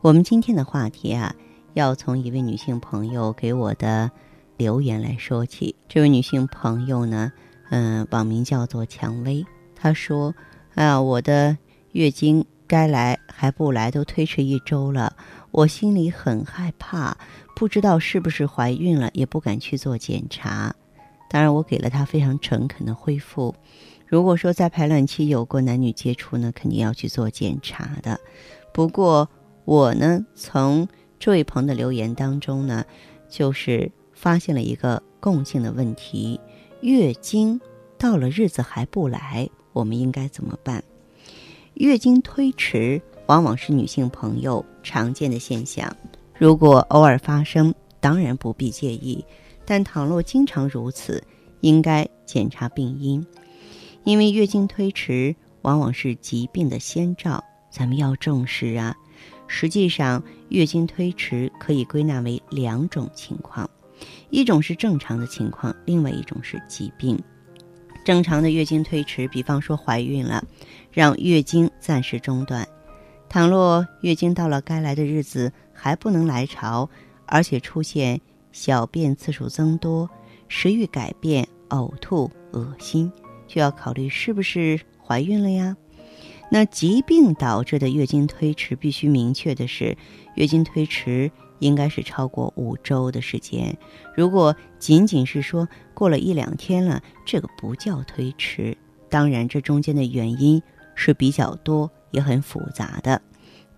我们今天的话题啊，要从一位女性朋友给我的留言来说起。这位女性朋友呢，嗯，网名叫做蔷薇。她说：“啊，我的月经该来还不来，都推迟一周了，我心里很害怕，不知道是不是怀孕了，也不敢去做检查。当然，我给了她非常诚恳的回复。如果说在排卵期有过男女接触呢，肯定要去做检查的。不过，我呢，从这位朋友的留言当中呢，就是发现了一个共性的问题：月经到了日子还不来，我们应该怎么办？月经推迟往往是女性朋友常见的现象，如果偶尔发生，当然不必介意；但倘若经常如此，应该检查病因，因为月经推迟往往是疾病的先兆，咱们要重视啊。实际上，月经推迟可以归纳为两种情况，一种是正常的情况，另外一种是疾病。正常的月经推迟，比方说怀孕了，让月经暂时中断；倘若月经到了该来的日子还不能来潮，而且出现小便次数增多、食欲改变、呕吐、恶心，就要考虑是不是怀孕了呀。那疾病导致的月经推迟，必须明确的是，月经推迟应该是超过五周的时间。如果仅仅是说过了一两天了，这个不叫推迟。当然，这中间的原因是比较多，也很复杂的，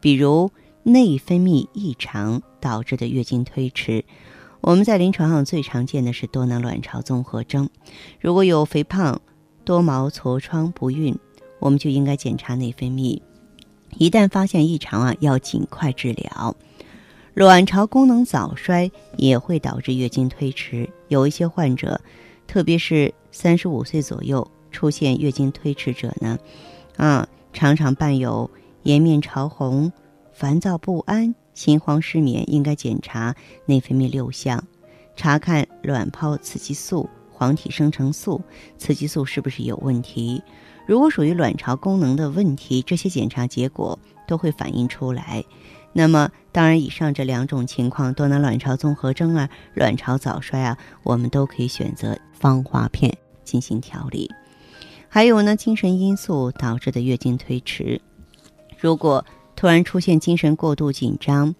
比如内分泌异常导致的月经推迟。我们在临床上最常见的是多囊卵巢综合征。如果有肥胖、多毛、痤疮、不孕。我们就应该检查内分泌，一旦发现异常啊，要尽快治疗。卵巢功能早衰也会导致月经推迟，有一些患者，特别是三十五岁左右出现月经推迟者呢，啊，常常伴有颜面潮红、烦躁不安、心慌失眠，应该检查内分泌六项，查看卵泡刺激素、黄体生成素、雌激素是不是有问题。如果属于卵巢功能的问题，这些检查结果都会反映出来。那么，当然，以上这两种情况，多囊卵巢综合征啊，卵巢早衰啊，我们都可以选择芳华片进行调理。还有呢，精神因素导致的月经推迟，如果突然出现精神过度紧张、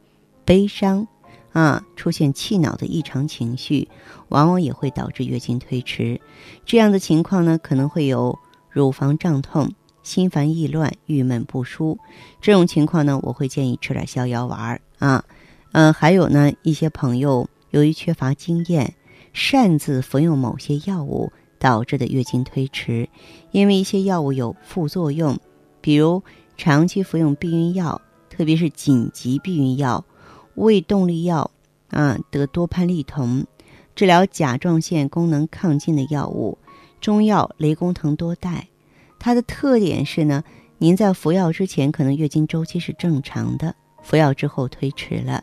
悲伤啊，出现气恼的异常情绪，往往也会导致月经推迟。这样的情况呢，可能会有。乳房胀痛、心烦意乱、郁闷不舒，这种情况呢，我会建议吃点逍遥丸儿啊。嗯，还有呢，一些朋友由于缺乏经验，擅自服用某些药物导致的月经推迟，因为一些药物有副作用，比如长期服用避孕药，特别是紧急避孕药、胃动力药啊，得多潘利酮，治疗甲状腺功能亢进的药物。中药雷公藤多带，它的特点是呢，您在服药之前可能月经周期是正常的，服药之后推迟了。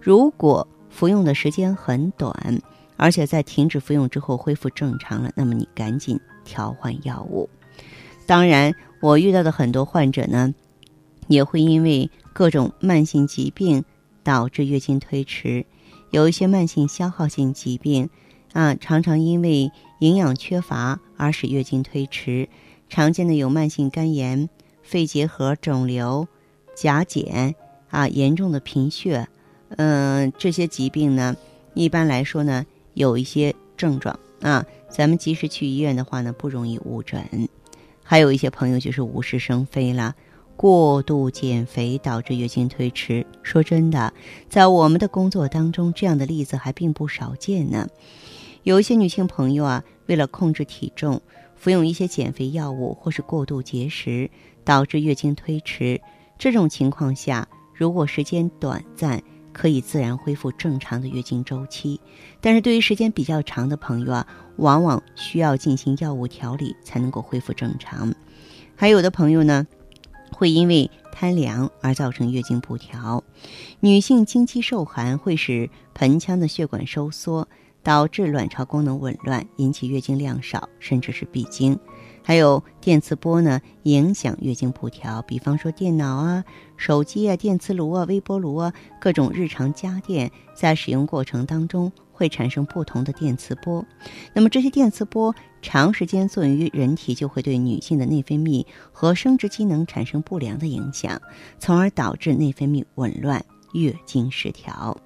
如果服用的时间很短，而且在停止服用之后恢复正常了，那么你赶紧调换药物。当然，我遇到的很多患者呢，也会因为各种慢性疾病导致月经推迟，有一些慢性消耗性疾病。啊，常常因为营养缺乏而使月经推迟，常见的有慢性肝炎、肺结核、肿瘤、甲减啊，严重的贫血，嗯，这些疾病呢，一般来说呢，有一些症状啊，咱们及时去医院的话呢，不容易误诊。还有一些朋友就是无事生非了，过度减肥导致月经推迟。说真的，在我们的工作当中，这样的例子还并不少见呢。有一些女性朋友啊，为了控制体重，服用一些减肥药物，或是过度节食，导致月经推迟。这种情况下，如果时间短暂，可以自然恢复正常的月经周期。但是对于时间比较长的朋友啊，往往需要进行药物调理才能够恢复正常。还有的朋友呢，会因为贪凉而造成月经不调。女性经期受寒会使盆腔的血管收缩，导致卵巢功能紊乱，引起月经量少，甚至是闭经。还有电磁波呢，影响月经不调。比方说电脑啊、手机啊、电磁炉啊、微波炉啊，各种日常家电在使用过程当中会产生不同的电磁波。那么这些电磁波长时间作用于人体，就会对女性的内分泌和生殖机能产生不良的影响，从而导致内分泌紊乱、月经失调。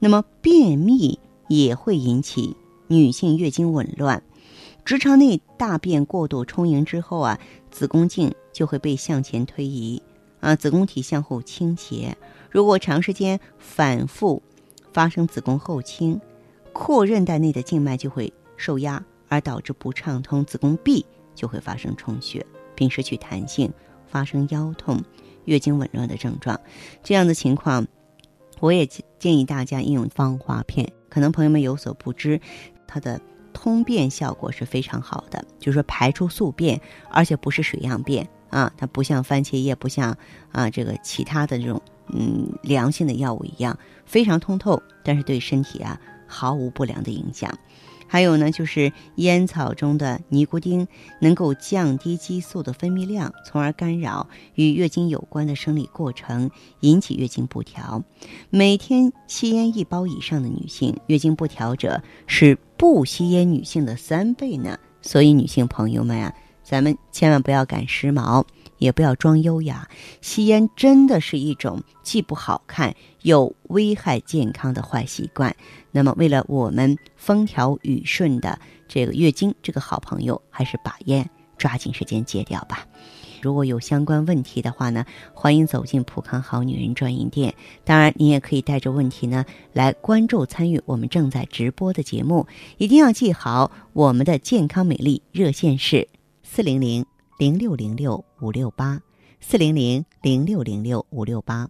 那么便秘也会引起女性月经紊乱。直肠内大便过度充盈之后啊，子宫颈就会被向前推移，啊，子宫体向后倾斜。如果长时间反复发生子宫后倾，阔韧带内的静脉就会受压，而导致不畅通，子宫壁就会发生充血，并失去弹性，发生腰痛、月经紊乱的症状。这样的情况，我也建议大家应用芳华片。可能朋友们有所不知，它的。通便效果是非常好的，就是说排出宿便，而且不是水样便啊，它不像番茄叶，不像啊这个其他的这种嗯良性的药物一样非常通透，但是对身体啊毫无不良的影响。还有呢，就是烟草中的尼古丁能够降低激素的分泌量，从而干扰与月经有关的生理过程，引起月经不调。每天吸烟一包以上的女性，月经不调者是不吸烟女性的三倍呢。所以，女性朋友们呀，咱们千万不要赶时髦。也不要装优雅，吸烟真的是一种既不好看有危害健康的坏习惯。那么，为了我们风调雨顺的这个月经，这个好朋友还是把烟抓紧时间戒掉吧。如果有相关问题的话呢，欢迎走进普康好女人专营店。当然，你也可以带着问题呢来关注参与我们正在直播的节目。一定要记好我们的健康美丽热线是四零零。零六零六五六八四零零零六零六五六八，